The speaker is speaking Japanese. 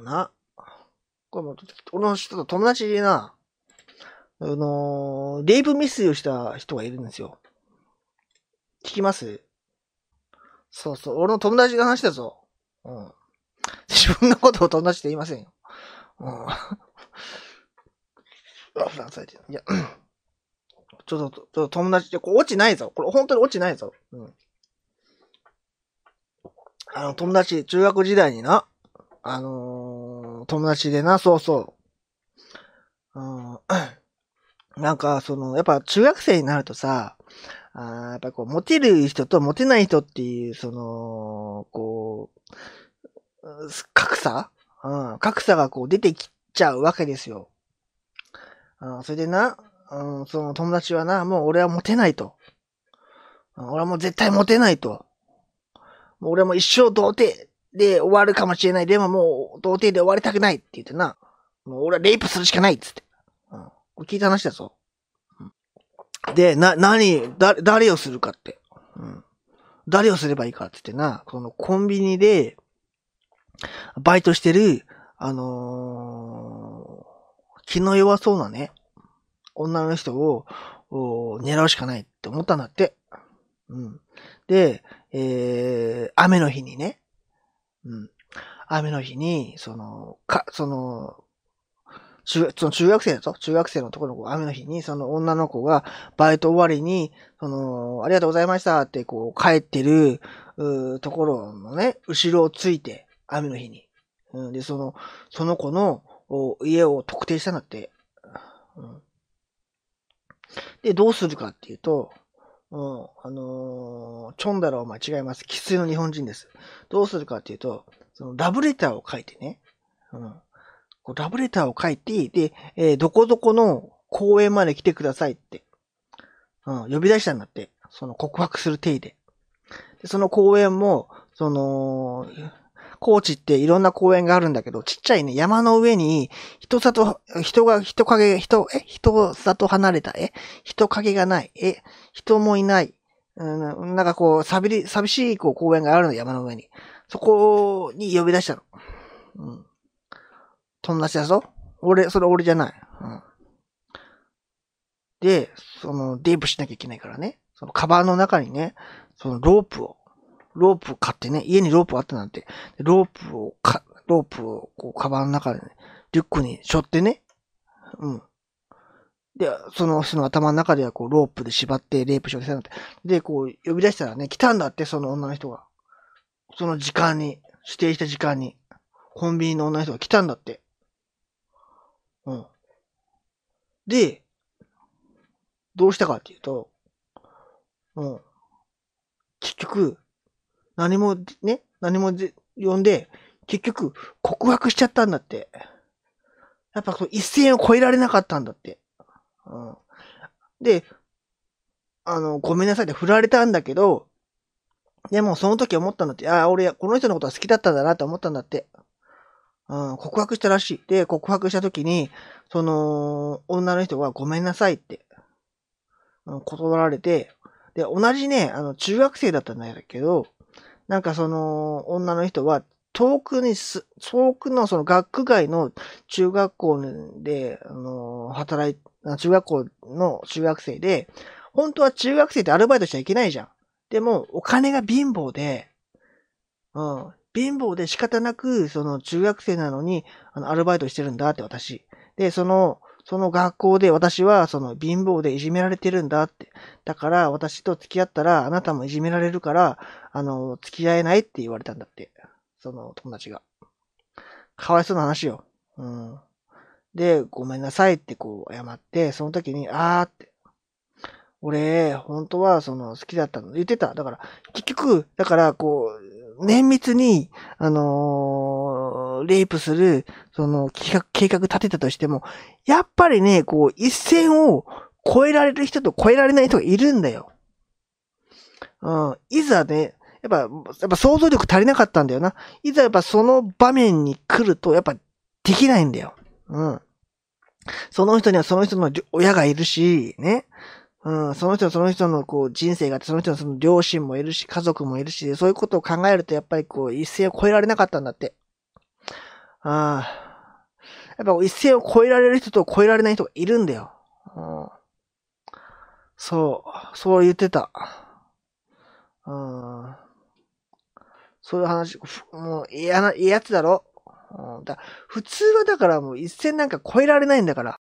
な。これも、俺の人と友達でな、あのー、レイプ未遂をした人がいるんですよ。聞きます？そうそう。俺の友達が話したぞ。うん。自分のことを友達って言いませんよ。うん。あ、フランス。いや、ちょっと、ちょっと友達、これ落ちないぞ。これ本当に落ちないぞ。うん。あの、友達、中学時代にな、あのー、友達でな、そうそう。うん、なんか、その、やっぱ中学生になるとさ、あやっぱこう、モテる人とモテない人っていう、その、こう、格差？うん、格差がこう出てきちゃうわけですよ。うん、それでな、うん、その友達はな、もう俺はモテないと。うん俺はもう絶対モテないと。もう俺はもう一生童貞で終わるかもしれない。でももう童貞で終わりたくないって言ってな。もう俺はレイプするしかないっつって。うん。これ聞いた話だぞ。で、な、何、だ、誰をするかって。うん。誰をすればいいかって言ってな、このコンビニで、バイトしてる、あのー、気の弱そうなね、女の人を、狙うしかないって思ったんだって。うん。で、えー、雨の日にね、うん。雨の日に、その、か、その、中、その中学生だと？中学生のところの雨の日に、その女の子がバイト終わりに、その、ありがとうございましたってこう帰ってる、うところのね、後ろをついて、雨の日に。うん、で、その、その子の家を特定したんだって。うん、で、どうするかっていうと、うん、あのー、チョンダラは間違えます。生粋の日本人です。どうするかっていうと、そのラブレターを書いてね、うん、こうラブレターを書いて、で、えー、どこどこの公園まで来てくださいって、うん、呼び出したんだって。その告白する体で。でその公園も、その、高知っていろんな公園があるんだけど、ちっちゃいね、山の上に、人里、人が、人影、人、え、人里離れた、え、人影がない、え、人もいない、うん、なんかこう、寂り、寂しいこう公園があるの、山の上に。そこに呼び出したの。うん。友達だぞ。俺、それ俺じゃない。うん。で、その、デープしなきゃいけないからね。その、カバンの中にね、そのロープを、ロープを買ってね、家にロープあったなんて、ロープをか、ロープを、こう、カバンの中でね、リュックに背負ってね、うん。で、その人の頭の中ではこう、ロープで縛ってレイプしようとしたなんて。で、こう、呼び出したらね、来たんだって、その女の人が。その時間に、指定した時間に、コンビニの女の人が来たんだって。うん。で、どうしたかっていうと、うん。結局、何もね、何もで呼んで、結局、告白しちゃったんだって。やっぱそ一線を越えられなかったんだって。うん。で、あの、ごめんなさいって振られたんだけど、でもその時思ったんだって、ああ、俺、この人のことは好きだったんだなって思ったんだって。うん、告白したらしい。で、告白した時に、その、女の人はごめんなさいって、うん、断られて、で、同じね、あの、中学生だったんだけど、なんかその、女の人は、遠くにす、遠くのその学区外の中学校で、あの、働い、中学校の中学生で、本当は中学生ってアルバイトしちゃいけないじゃん。でも、お金が貧乏で、うん、貧乏で仕方なく、その中学生なのに、あの、アルバイトしてるんだって私。で、その、その学校で私はその貧乏でいじめられてるんだって。だから私と付き合ったらあなたもいじめられるから、あの、付き合えないって言われたんだって。その友達が。かわいそうな話よ。うん。で、ごめんなさいってこう謝って、その時に、あーって。俺、本当はその好きだったの。言ってた。だから、結局、だからこう、綿密に、あのー、レイプする、その計画、計画立てたとしても、やっぱりね、こう、一線を超えられる人と超えられない人がいるんだよ。うん。いざね、やっぱ、やっぱ想像力足りなかったんだよな。いざやっぱその場面に来ると、やっぱできないんだよ。うん。その人にはその人の親がいるし、ね。うん、その人はその人のこう人生があって、その人のその両親もいるし、家族もいるし、そういうことを考えるとやっぱりこう一線を越えられなかったんだって。ああやっぱ一線を越えられる人と越えられない人がいるんだよ。うん、そう、そう言ってた。うん、そういう話、もう嫌な、嫌やつだろ？うん、だ普通はだからもう一線なんか越えられないんだから。